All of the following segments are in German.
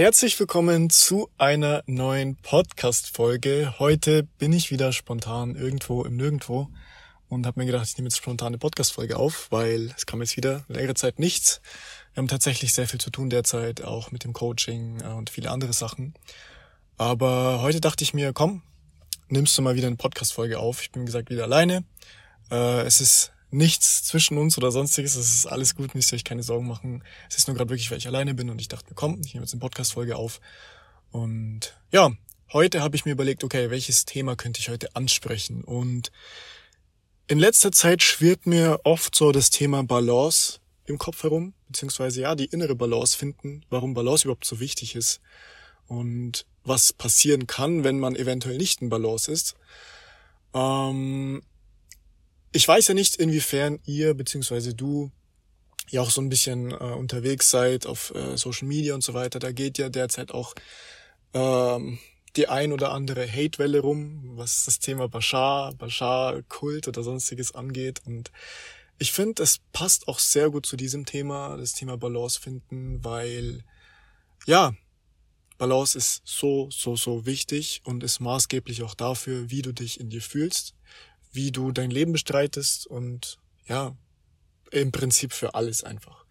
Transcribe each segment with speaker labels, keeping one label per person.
Speaker 1: Herzlich willkommen zu einer neuen Podcast-Folge. Heute bin ich wieder spontan irgendwo im Nirgendwo und habe mir gedacht, ich nehme jetzt spontan eine Podcast-Folge auf, weil es kam jetzt wieder längere Zeit nichts. Wir haben tatsächlich sehr viel zu tun derzeit, auch mit dem Coaching äh, und viele andere Sachen. Aber heute dachte ich mir, komm, nimmst du mal wieder eine Podcast-Folge auf. Ich bin, wie gesagt, wieder alleine. Äh, es ist nichts zwischen uns oder sonstiges. Es ist alles gut, müsst ihr euch keine Sorgen machen. Es ist nur gerade wirklich, weil ich alleine bin und ich dachte komm, ich nehme jetzt eine Podcast-Folge auf. Und ja, heute habe ich mir überlegt, okay, welches Thema könnte ich heute ansprechen? Und in letzter Zeit schwirrt mir oft so das Thema Balance im Kopf herum, beziehungsweise ja, die innere Balance finden, warum Balance überhaupt so wichtig ist und was passieren kann, wenn man eventuell nicht in Balance ist. Ähm, ich weiß ja nicht, inwiefern ihr beziehungsweise du ja auch so ein bisschen äh, unterwegs seid auf äh, Social Media und so weiter. Da geht ja derzeit auch ähm, die ein oder andere Hatewelle rum, was das Thema Bashar, Bashar-Kult oder sonstiges angeht. Und ich finde, es passt auch sehr gut zu diesem Thema, das Thema Balance finden, weil ja, Balance ist so, so, so wichtig und ist maßgeblich auch dafür, wie du dich in dir fühlst, wie du dein Leben bestreitest und ja, im Prinzip für alles einfach.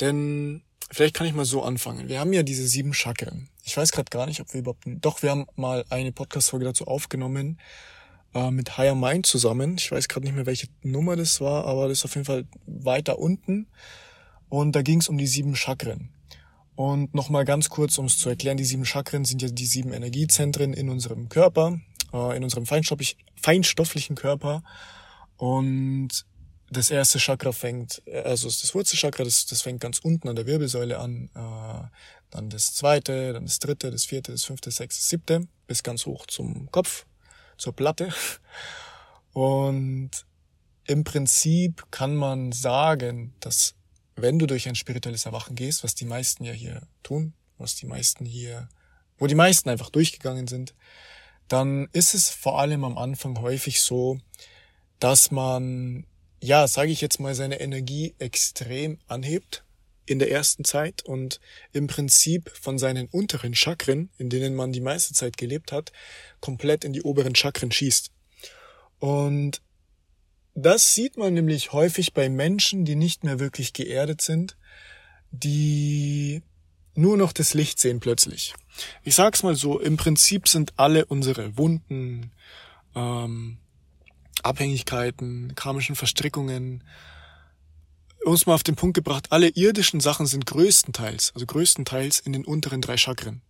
Speaker 1: Denn vielleicht kann ich mal so anfangen. Wir haben ja diese sieben Chakren. Ich weiß gerade gar nicht, ob wir überhaupt, doch wir haben mal eine Podcast-Folge dazu aufgenommen äh, mit Higher Mind zusammen. Ich weiß gerade nicht mehr, welche Nummer das war, aber das ist auf jeden Fall weiter unten. Und da ging es um die sieben Chakren. Und nochmal ganz kurz, um es zu erklären, die sieben Chakren sind ja die sieben Energiezentren in unserem Körper in unserem feinstofflich, feinstofflichen Körper. Und das erste Chakra fängt, also ist das Wurzelchakra, das, das fängt ganz unten an der Wirbelsäule an. Äh, dann das zweite, dann das dritte, das vierte, das fünfte, sechste, siebte, bis ganz hoch zum Kopf, zur Platte. Und im Prinzip kann man sagen, dass wenn du durch ein spirituelles Erwachen gehst, was die meisten ja hier tun, was die meisten hier, wo die meisten einfach durchgegangen sind, dann ist es vor allem am Anfang häufig so, dass man, ja, sage ich jetzt mal, seine Energie extrem anhebt in der ersten Zeit und im Prinzip von seinen unteren Chakren, in denen man die meiste Zeit gelebt hat, komplett in die oberen Chakren schießt. Und das sieht man nämlich häufig bei Menschen, die nicht mehr wirklich geerdet sind, die nur noch das Licht sehen plötzlich. Ich sag's mal so, im Prinzip sind alle unsere Wunden, ähm, Abhängigkeiten, karmischen Verstrickungen, uns mal auf den Punkt gebracht, alle irdischen Sachen sind größtenteils, also größtenteils in den unteren drei Chakren.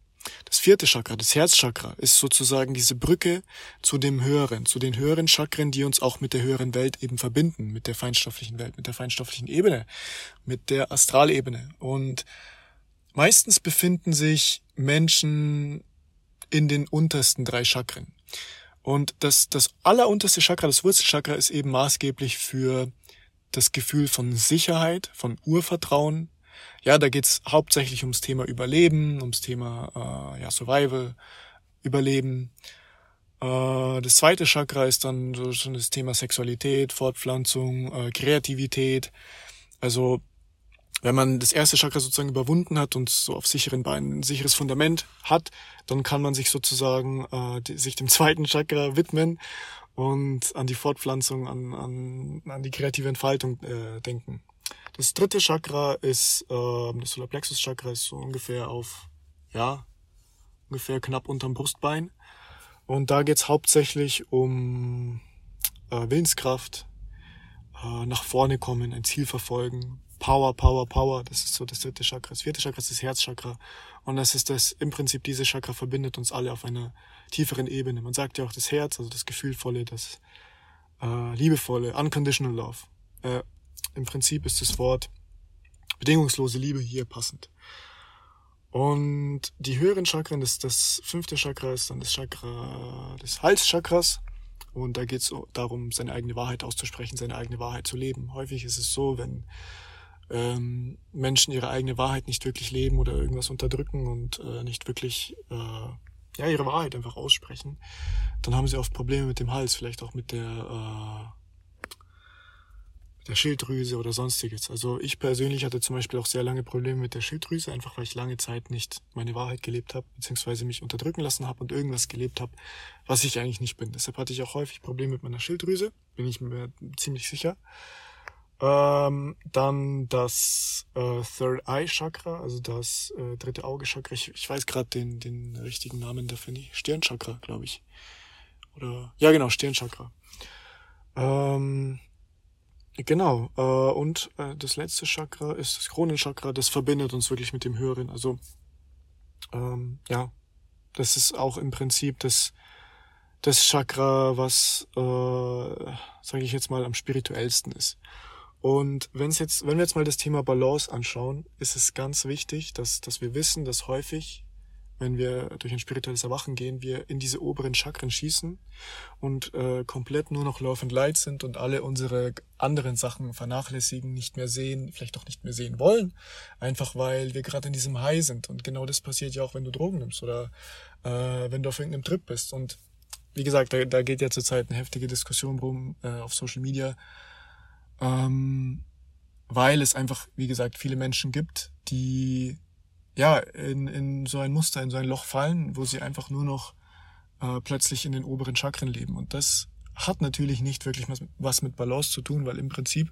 Speaker 1: Das vierte Chakra, das Herzchakra, ist sozusagen diese Brücke zu dem höheren, zu den höheren Chakren, die uns auch mit der höheren Welt eben verbinden, mit der feinstofflichen Welt, mit der feinstofflichen Ebene, mit der Astralebene. Und Meistens befinden sich Menschen in den untersten drei Chakren. Und das, das allerunterste Chakra, das Wurzelchakra, ist eben maßgeblich für das Gefühl von Sicherheit, von Urvertrauen. Ja, da geht's hauptsächlich ums Thema Überleben, ums Thema äh, ja, Survival, Überleben. Äh, das zweite Chakra ist dann so schon das Thema Sexualität, Fortpflanzung, äh, Kreativität. Also wenn man das erste Chakra sozusagen überwunden hat und so auf sicheren Beinen ein sicheres Fundament hat, dann kann man sich sozusagen äh, die, sich dem zweiten Chakra widmen und an die Fortpflanzung, an, an, an die kreative Entfaltung äh, denken. Das dritte Chakra ist, äh, das Solarplexus Chakra ist so ungefähr auf, ja, ungefähr knapp unterm Brustbein. Und da geht's hauptsächlich um äh, Willenskraft, äh, nach vorne kommen, ein Ziel verfolgen, Power, Power, Power. Das ist so das dritte Chakra. Das vierte Chakra ist das Herzchakra. Und das ist das, im Prinzip diese Chakra verbindet uns alle auf einer tieferen Ebene. Man sagt ja auch das Herz, also das Gefühlvolle, das äh, Liebevolle, Unconditional Love. Äh, Im Prinzip ist das Wort bedingungslose Liebe hier passend. Und die höheren Chakren, das, das fünfte Chakra ist dann das Chakra des Halschakras. Und da geht es darum, seine eigene Wahrheit auszusprechen, seine eigene Wahrheit zu leben. Häufig ist es so, wenn ähm, Menschen ihre eigene Wahrheit nicht wirklich leben oder irgendwas unterdrücken und äh, nicht wirklich äh, ja ihre Wahrheit einfach aussprechen, dann haben sie oft Probleme mit dem Hals, vielleicht auch mit der äh, der Schilddrüse oder sonstiges. Also ich persönlich hatte zum Beispiel auch sehr lange Probleme mit der Schilddrüse, einfach weil ich lange Zeit nicht meine Wahrheit gelebt habe, beziehungsweise mich unterdrücken lassen habe und irgendwas gelebt habe, was ich eigentlich nicht bin. Deshalb hatte ich auch häufig Probleme mit meiner Schilddrüse, bin ich mir ziemlich sicher. Ähm, dann das äh, Third Eye Chakra, also das äh, dritte Auge Chakra. Ich, ich weiß gerade den, den richtigen Namen dafür nicht. Stirnchakra, glaube ich. Oder ja genau, Stirnchakra. Ähm, Genau, äh, und äh, das letzte Chakra ist das Kronenchakra, das verbindet uns wirklich mit dem Höheren. Also ähm, ja, das ist auch im Prinzip das, das Chakra, was, äh, sage ich jetzt mal, am spirituellsten ist. Und wenn's jetzt, wenn wir jetzt mal das Thema Balance anschauen, ist es ganz wichtig, dass, dass wir wissen, dass häufig wenn wir durch ein spirituelles Erwachen gehen, wir in diese oberen Chakren schießen und äh, komplett nur noch Love and Light sind und alle unsere anderen Sachen vernachlässigen, nicht mehr sehen, vielleicht auch nicht mehr sehen wollen, einfach weil wir gerade in diesem High sind. Und genau das passiert ja auch, wenn du Drogen nimmst oder äh, wenn du auf irgendeinem Trip bist. Und wie gesagt, da, da geht ja zurzeit eine heftige Diskussion rum äh, auf Social Media, ähm, weil es einfach, wie gesagt, viele Menschen gibt, die ja, in, in so ein Muster, in so ein Loch fallen, wo sie einfach nur noch äh, plötzlich in den oberen Chakren leben. Und das hat natürlich nicht wirklich was mit Balance zu tun, weil im Prinzip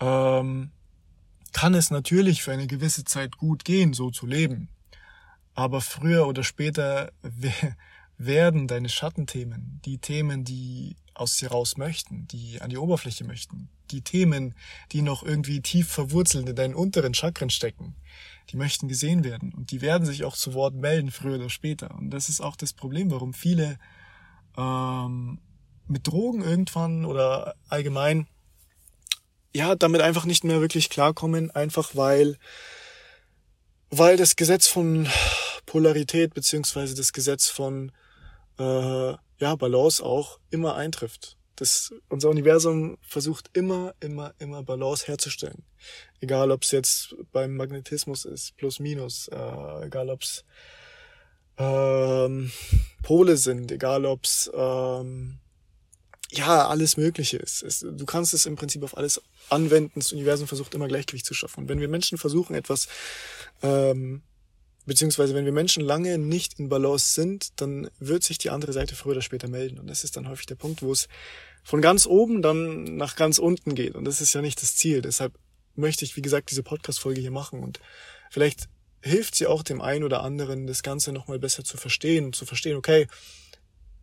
Speaker 1: ähm, kann es natürlich für eine gewisse Zeit gut gehen, so zu leben. Aber früher oder später werden deine Schattenthemen, die Themen, die aus dir raus möchten, die an die Oberfläche möchten, die Themen, die noch irgendwie tief verwurzelt in deinen unteren Chakren stecken, die möchten gesehen werden. Und die werden sich auch zu Wort melden, früher oder später. Und das ist auch das Problem, warum viele ähm, mit Drogen irgendwann oder allgemein ja damit einfach nicht mehr wirklich klarkommen, einfach weil weil das Gesetz von Polarität beziehungsweise das Gesetz von äh, ja Balance auch immer eintrifft das, unser Universum versucht immer, immer, immer Balance herzustellen. Egal, ob es jetzt beim Magnetismus ist, plus minus, äh, egal, ob es ähm, Pole sind, egal, ob es ähm, ja alles Mögliche ist. Es, du kannst es im Prinzip auf alles anwenden. Das Universum versucht immer Gleichgewicht zu schaffen. Und wenn wir Menschen versuchen, etwas ähm, beziehungsweise wenn wir Menschen lange nicht in Balance sind, dann wird sich die andere Seite früher oder später melden. Und das ist dann häufig der Punkt, wo es von ganz oben dann nach ganz unten geht. Und das ist ja nicht das Ziel. Deshalb möchte ich, wie gesagt, diese Podcast-Folge hier machen. Und vielleicht hilft sie auch dem einen oder anderen, das Ganze nochmal besser zu verstehen und zu verstehen, okay,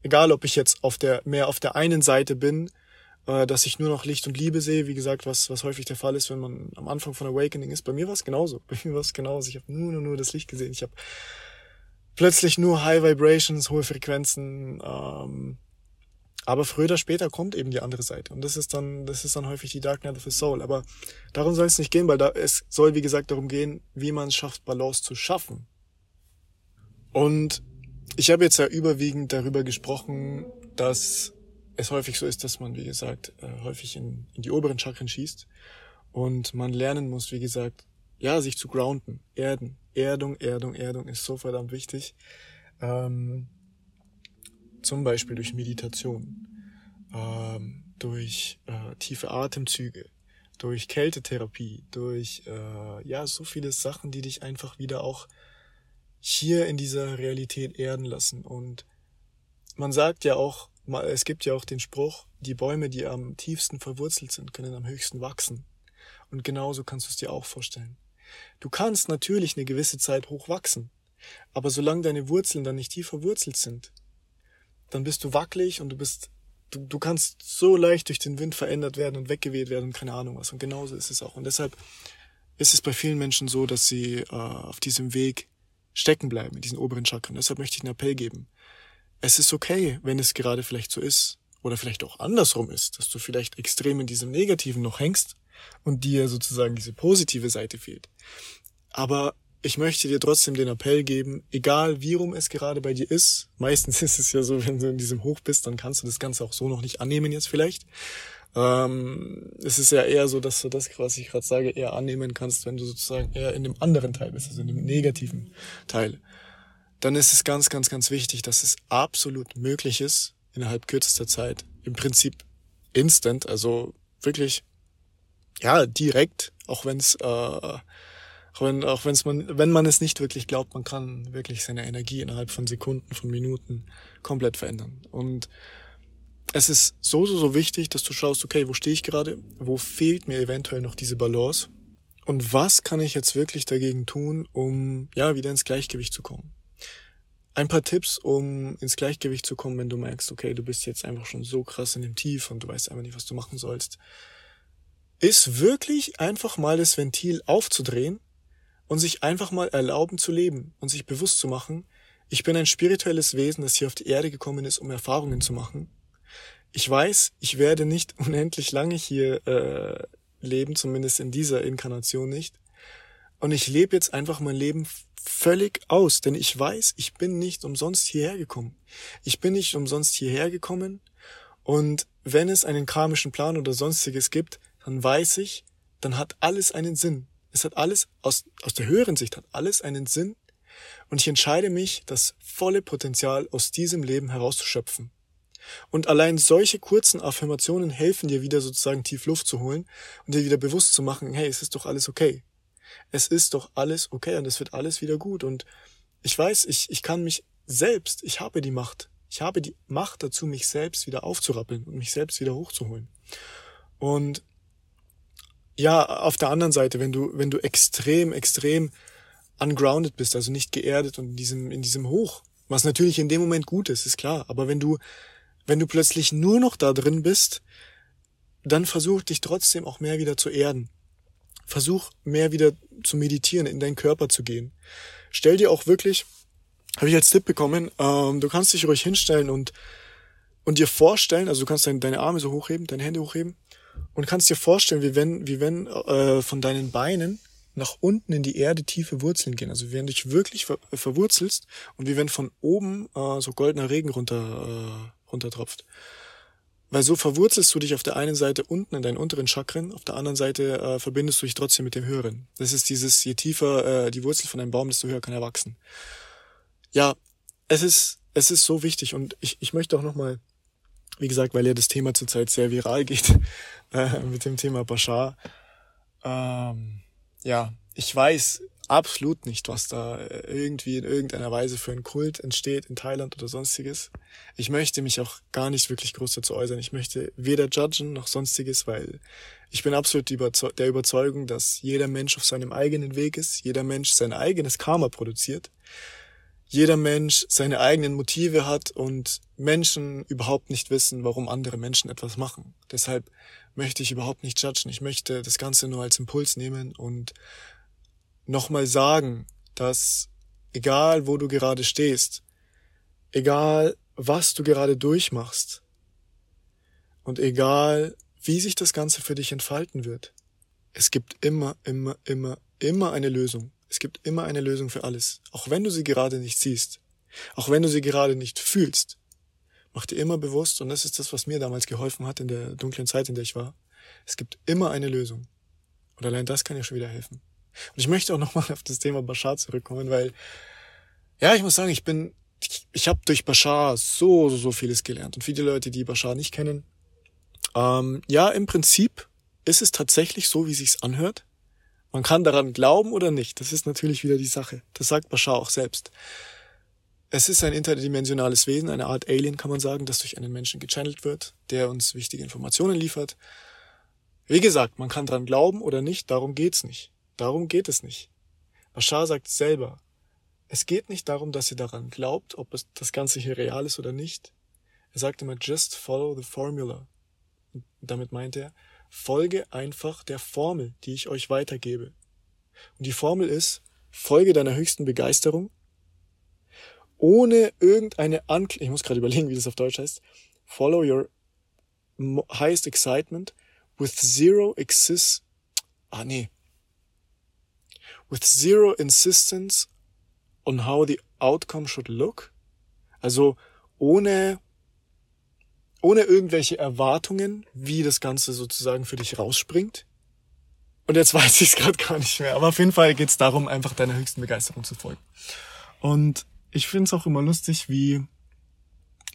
Speaker 1: egal ob ich jetzt auf der, mehr auf der einen Seite bin, äh, dass ich nur noch Licht und Liebe sehe, wie gesagt, was, was häufig der Fall ist, wenn man am Anfang von Awakening ist. Bei mir war es genauso. Bei mir war es genauso. Ich habe nur, nur, nur das Licht gesehen. Ich habe plötzlich nur High Vibrations, hohe Frequenzen. Ähm, aber früher oder später kommt eben die andere Seite. Und das ist dann, das ist dann häufig die Dark Night of the Soul. Aber darum soll es nicht gehen, weil da, es soll, wie gesagt, darum gehen, wie man es schafft, Balance zu schaffen. Und ich habe jetzt ja überwiegend darüber gesprochen, dass es häufig so ist, dass man, wie gesagt, äh, häufig in, in die oberen Chakren schießt und man lernen muss, wie gesagt, ja, sich zu grounden, erden. Erdung, Erdung, Erdung ist so verdammt wichtig. Ähm, zum Beispiel durch Meditation, ähm, durch äh, tiefe Atemzüge, durch Kältetherapie, durch äh, ja so viele Sachen, die dich einfach wieder auch hier in dieser Realität erden lassen. Und man sagt ja auch, es gibt ja auch den Spruch, die Bäume, die am tiefsten verwurzelt sind, können am höchsten wachsen. Und genauso kannst du es dir auch vorstellen. Du kannst natürlich eine gewisse Zeit hoch wachsen, aber solange deine Wurzeln dann nicht tief verwurzelt sind, dann bist du wackelig und du bist, du, du kannst so leicht durch den Wind verändert werden und weggeweht werden und keine Ahnung was. Und genauso ist es auch. Und deshalb ist es bei vielen Menschen so, dass sie äh, auf diesem Weg stecken bleiben, in diesen oberen Chakren. Deshalb möchte ich einen Appell geben es ist okay, wenn es gerade vielleicht so ist. Oder vielleicht auch andersrum ist, dass du vielleicht extrem in diesem Negativen noch hängst und dir sozusagen diese positive Seite fehlt. Aber ich möchte dir trotzdem den Appell geben, egal wie rum es gerade bei dir ist, meistens ist es ja so, wenn du in diesem Hoch bist, dann kannst du das Ganze auch so noch nicht annehmen jetzt vielleicht. Ähm, es ist ja eher so, dass du das, was ich gerade sage, eher annehmen kannst, wenn du sozusagen eher in dem anderen Teil bist, also in dem negativen Teil dann ist es ganz, ganz, ganz wichtig, dass es absolut möglich ist, innerhalb kürzester Zeit, im Prinzip instant, also wirklich ja, direkt, auch wenn es, äh, auch wenn, auch wenn's man, wenn man es nicht wirklich glaubt, man kann wirklich seine Energie innerhalb von Sekunden, von Minuten komplett verändern. Und es ist so, so, so wichtig, dass du schaust, okay, wo stehe ich gerade? Wo fehlt mir eventuell noch diese Balance? Und was kann ich jetzt wirklich dagegen tun, um, ja, wieder ins Gleichgewicht zu kommen? Ein paar Tipps, um ins Gleichgewicht zu kommen, wenn du merkst, okay, du bist jetzt einfach schon so krass in dem Tief und du weißt einfach nicht, was du machen sollst, ist wirklich einfach mal das Ventil aufzudrehen und sich einfach mal erlauben zu leben und sich bewusst zu machen, ich bin ein spirituelles Wesen, das hier auf die Erde gekommen ist, um Erfahrungen zu machen ich weiß, ich werde nicht unendlich lange hier äh, leben, zumindest in dieser Inkarnation nicht. Und ich lebe jetzt einfach mein Leben völlig aus, denn ich weiß, ich bin nicht umsonst hierher gekommen. Ich bin nicht umsonst hierher gekommen. Und wenn es einen karmischen Plan oder sonstiges gibt, dann weiß ich, dann hat alles einen Sinn. Es hat alles, aus, aus der höheren Sicht hat alles einen Sinn. Und ich entscheide mich, das volle Potenzial aus diesem Leben herauszuschöpfen. Und allein solche kurzen Affirmationen helfen dir wieder sozusagen tief Luft zu holen und dir wieder bewusst zu machen, hey, es ist doch alles okay. Es ist doch alles okay und es wird alles wieder gut. Und ich weiß, ich, ich kann mich selbst, ich habe die Macht. Ich habe die Macht dazu, mich selbst wieder aufzurappeln und mich selbst wieder hochzuholen. Und ja, auf der anderen Seite, wenn du, wenn du extrem, extrem ungrounded bist, also nicht geerdet und in diesem, in diesem Hoch, was natürlich in dem Moment gut ist, ist klar. Aber wenn du wenn du plötzlich nur noch da drin bist, dann versuch dich trotzdem auch mehr wieder zu erden. Versuch mehr wieder zu meditieren, in deinen Körper zu gehen. Stell dir auch wirklich, habe ich als Tipp bekommen, ähm, du kannst dich ruhig hinstellen und, und dir vorstellen, also du kannst deine, deine Arme so hochheben, deine Hände hochheben und kannst dir vorstellen, wie wenn, wie wenn äh, von deinen Beinen nach unten in die Erde tiefe Wurzeln gehen. Also wie wenn du dich wirklich ver verwurzelst und wie wenn von oben äh, so goldener Regen runter äh, runtertropft. Weil so verwurzelst du dich auf der einen Seite unten in deinen unteren Chakren, auf der anderen Seite äh, verbindest du dich trotzdem mit dem höheren. Das ist dieses, je tiefer äh, die Wurzel von einem Baum, desto höher kann er wachsen. Ja, es ist, es ist so wichtig und ich, ich möchte auch nochmal, wie gesagt, weil ja das Thema zurzeit sehr viral geht, äh, mit dem Thema Bashar. Ähm, ja, ich weiß, absolut nicht, was da äh, irgendwie in irgendeiner Weise für ein Kult entsteht in Thailand oder sonstiges. Ich möchte mich auch gar nicht wirklich groß dazu äußern. Ich möchte weder judgen noch sonstiges, weil ich bin absolut der Überzeugung, dass jeder Mensch auf seinem eigenen Weg ist, jeder Mensch sein eigenes Karma produziert, jeder Mensch seine eigenen Motive hat und Menschen überhaupt nicht wissen, warum andere Menschen etwas machen. Deshalb möchte ich überhaupt nicht judgen. Ich möchte das Ganze nur als Impuls nehmen und nochmal sagen, dass egal wo du gerade stehst, egal was du gerade durchmachst und egal wie sich das Ganze für dich entfalten wird, es gibt immer, immer, immer, immer eine Lösung. Es gibt immer eine Lösung für alles, auch wenn du sie gerade nicht siehst, auch wenn du sie gerade nicht fühlst. Mach dir immer bewusst, und das ist das, was mir damals geholfen hat in der dunklen Zeit, in der ich war, es gibt immer eine Lösung. Und allein das kann ja schon wieder helfen. Und ich möchte auch nochmal auf das Thema Bashar zurückkommen, weil, ja, ich muss sagen, ich bin, ich, ich habe durch Bashar so, so, so vieles gelernt. Und viele Leute, die Bashar nicht kennen, ähm, ja, im Prinzip ist es tatsächlich so, wie sich's anhört. Man kann daran glauben oder nicht. Das ist natürlich wieder die Sache. Das sagt Bashar auch selbst. Es ist ein interdimensionales Wesen, eine Art Alien, kann man sagen, das durch einen Menschen gechannelt wird, der uns wichtige Informationen liefert. Wie gesagt, man kann daran glauben oder nicht, darum geht's nicht. Darum geht es nicht. Bashar sagt selber, es geht nicht darum, dass ihr daran glaubt, ob es das Ganze hier real ist oder nicht. Er sagt immer, just follow the formula. Und damit meint er, folge einfach der Formel, die ich euch weitergebe. Und die Formel ist, folge deiner höchsten Begeisterung, ohne irgendeine Ankl ich muss gerade überlegen, wie das auf Deutsch heißt, follow your highest excitement with zero exist, ah nee, with zero insistence on how the outcome should look. Also ohne, ohne irgendwelche Erwartungen, wie das Ganze sozusagen für dich rausspringt. Und jetzt weiß ich es gerade gar nicht mehr. Aber auf jeden Fall geht es darum, einfach deiner höchsten Begeisterung zu folgen. Und ich finde es auch immer lustig, wie,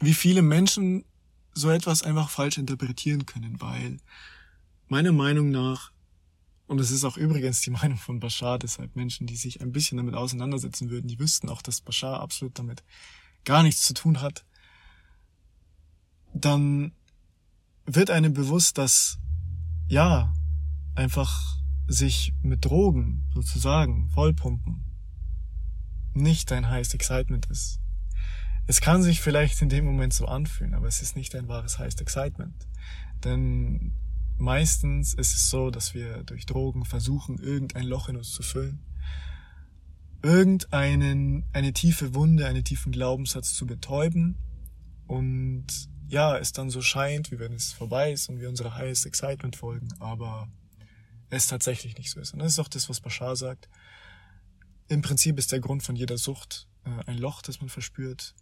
Speaker 1: wie viele Menschen so etwas einfach falsch interpretieren können, weil meiner Meinung nach und es ist auch übrigens die Meinung von Bashar, deshalb Menschen, die sich ein bisschen damit auseinandersetzen würden, die wüssten auch, dass Bashar absolut damit gar nichts zu tun hat, dann wird einem bewusst, dass, ja, einfach sich mit Drogen sozusagen vollpumpen nicht dein Highest Excitement ist. Es kann sich vielleicht in dem Moment so anfühlen, aber es ist nicht dein wahres Highest Excitement. Denn meistens ist es so, dass wir durch Drogen versuchen, irgendein Loch in uns zu füllen, irgendeinen, eine tiefe Wunde, einen tiefen Glaubenssatz zu betäuben und ja, es dann so scheint, wie wenn es vorbei ist und wir unserer Highest Excitement folgen, aber es tatsächlich nicht so ist. Und das ist auch das, was Bashar sagt. Im Prinzip ist der Grund von jeder Sucht äh, ein Loch, das man verspürt,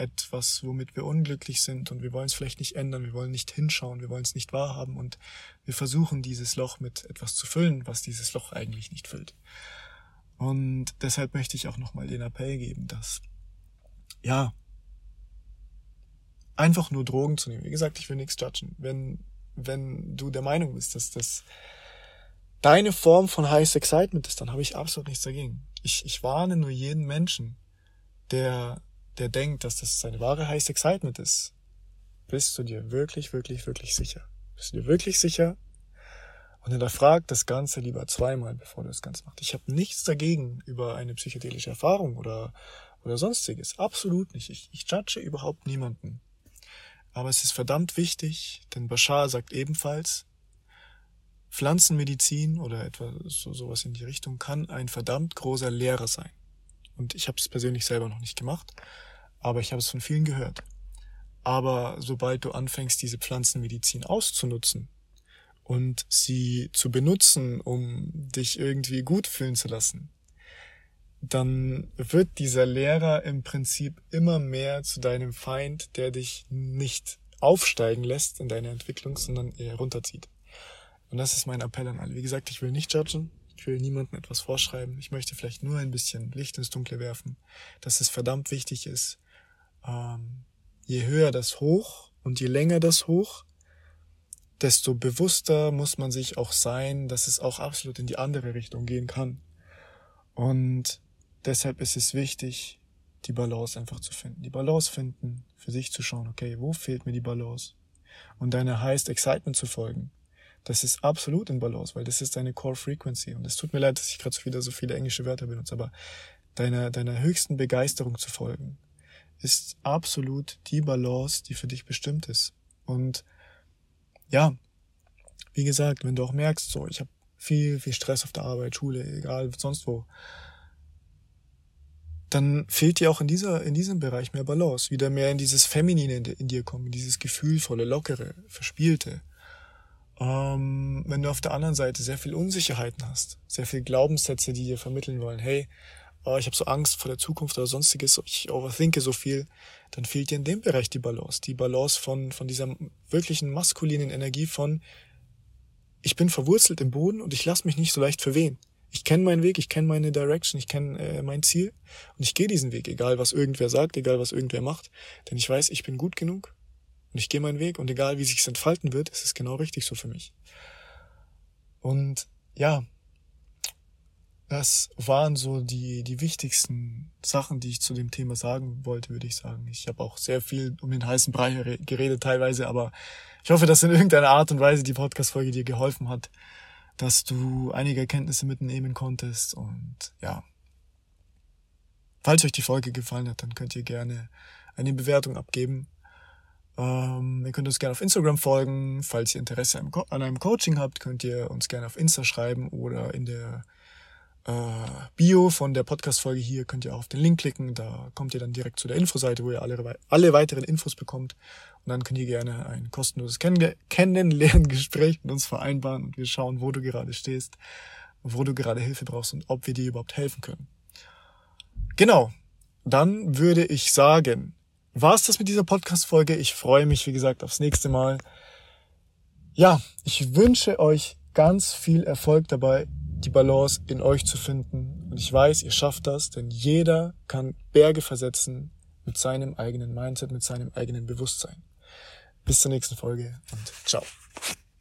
Speaker 1: etwas, womit wir unglücklich sind und wir wollen es vielleicht nicht ändern, wir wollen nicht hinschauen, wir wollen es nicht wahrhaben und wir versuchen dieses Loch mit etwas zu füllen, was dieses Loch eigentlich nicht füllt. Und deshalb möchte ich auch nochmal den Appell geben, dass, ja, einfach nur Drogen zu nehmen. Wie gesagt, ich will nichts judgen. Wenn, wenn du der Meinung bist, dass das deine Form von Highest Excitement ist, dann habe ich absolut nichts dagegen. Ich, ich warne nur jeden Menschen, der, der denkt, dass das seine wahre Highest Excitement ist. Bist du dir wirklich, wirklich, wirklich sicher? Bist du dir wirklich sicher? Und hinterfragt das Ganze lieber zweimal, bevor du das Ganze machst. Ich habe nichts dagegen über eine psychedelische Erfahrung oder, oder sonstiges. Absolut nicht. Ich, ich judge überhaupt niemanden. Aber es ist verdammt wichtig, denn Bashar sagt ebenfalls, Pflanzenmedizin oder etwa so sowas in die Richtung kann ein verdammt großer Lehrer sein. Und ich habe es persönlich selber noch nicht gemacht, aber ich habe es von vielen gehört. Aber sobald du anfängst, diese Pflanzenmedizin auszunutzen und sie zu benutzen, um dich irgendwie gut fühlen zu lassen, dann wird dieser Lehrer im Prinzip immer mehr zu deinem Feind, der dich nicht aufsteigen lässt in deiner Entwicklung, sondern eher runterzieht. Und das ist mein Appell an alle. Wie gesagt, ich will nicht judgen. Ich will niemandem etwas vorschreiben. Ich möchte vielleicht nur ein bisschen Licht ins Dunkle werfen, dass es verdammt wichtig ist, ähm, je höher das Hoch und je länger das Hoch, desto bewusster muss man sich auch sein, dass es auch absolut in die andere Richtung gehen kann. Und deshalb ist es wichtig, die Balance einfach zu finden. Die Balance finden, für sich zu schauen, okay, wo fehlt mir die Balance? Und deiner heißt Excitement zu folgen das ist absolut in Balance, weil das ist deine Core Frequency. Und es tut mir leid, dass ich gerade so wieder so viele englische Wörter benutze, aber deiner, deiner höchsten Begeisterung zu folgen, ist absolut die Balance, die für dich bestimmt ist. Und ja, wie gesagt, wenn du auch merkst, so, ich habe viel, viel Stress auf der Arbeit, Schule, egal, sonst wo, dann fehlt dir auch in dieser, in diesem Bereich mehr Balance, wieder mehr in dieses Feminine in, in dir kommen, dieses gefühlvolle, lockere, verspielte. Ähm, wenn du auf der anderen Seite sehr viel Unsicherheiten hast, sehr viel Glaubenssätze, die dir vermitteln wollen, hey, oh, ich habe so Angst vor der Zukunft oder sonstiges, ich overthinke so viel, dann fehlt dir in dem Bereich die Balance. Die Balance von, von dieser wirklichen maskulinen Energie von, ich bin verwurzelt im Boden und ich lasse mich nicht so leicht verwehen. Ich kenne meinen Weg, ich kenne meine Direction, ich kenne äh, mein Ziel und ich gehe diesen Weg, egal was irgendwer sagt, egal was irgendwer macht, denn ich weiß, ich bin gut genug und ich gehe meinen Weg und egal wie sich's entfalten wird, ist es genau richtig so für mich. Und ja, das waren so die, die wichtigsten Sachen, die ich zu dem Thema sagen wollte, würde ich sagen. Ich habe auch sehr viel um den heißen Brei geredet teilweise, aber ich hoffe, dass in irgendeiner Art und Weise die Podcast-Folge dir geholfen hat, dass du einige Erkenntnisse mitnehmen konntest und ja. Falls euch die Folge gefallen hat, dann könnt ihr gerne eine Bewertung abgeben ähm, ihr könnt uns gerne auf Instagram folgen. Falls ihr Interesse an einem Coaching habt, könnt ihr uns gerne auf Insta schreiben oder in der äh, Bio von der Podcast-Folge hier könnt ihr auch auf den Link klicken. Da kommt ihr dann direkt zu der Infoseite, wo ihr alle, alle weiteren Infos bekommt. Und dann könnt ihr gerne ein kostenloses Kenn Kennenlerngespräch mit uns vereinbaren und wir schauen, wo du gerade stehst, wo du gerade Hilfe brauchst und ob wir dir überhaupt helfen können. Genau. Dann würde ich sagen, war es das mit dieser Podcast-Folge. Ich freue mich, wie gesagt, aufs nächste Mal. Ja, ich wünsche euch ganz viel Erfolg dabei, die Balance in euch zu finden. Und ich weiß, ihr schafft das, denn jeder kann Berge versetzen mit seinem eigenen Mindset, mit seinem eigenen Bewusstsein. Bis zur nächsten Folge und ciao.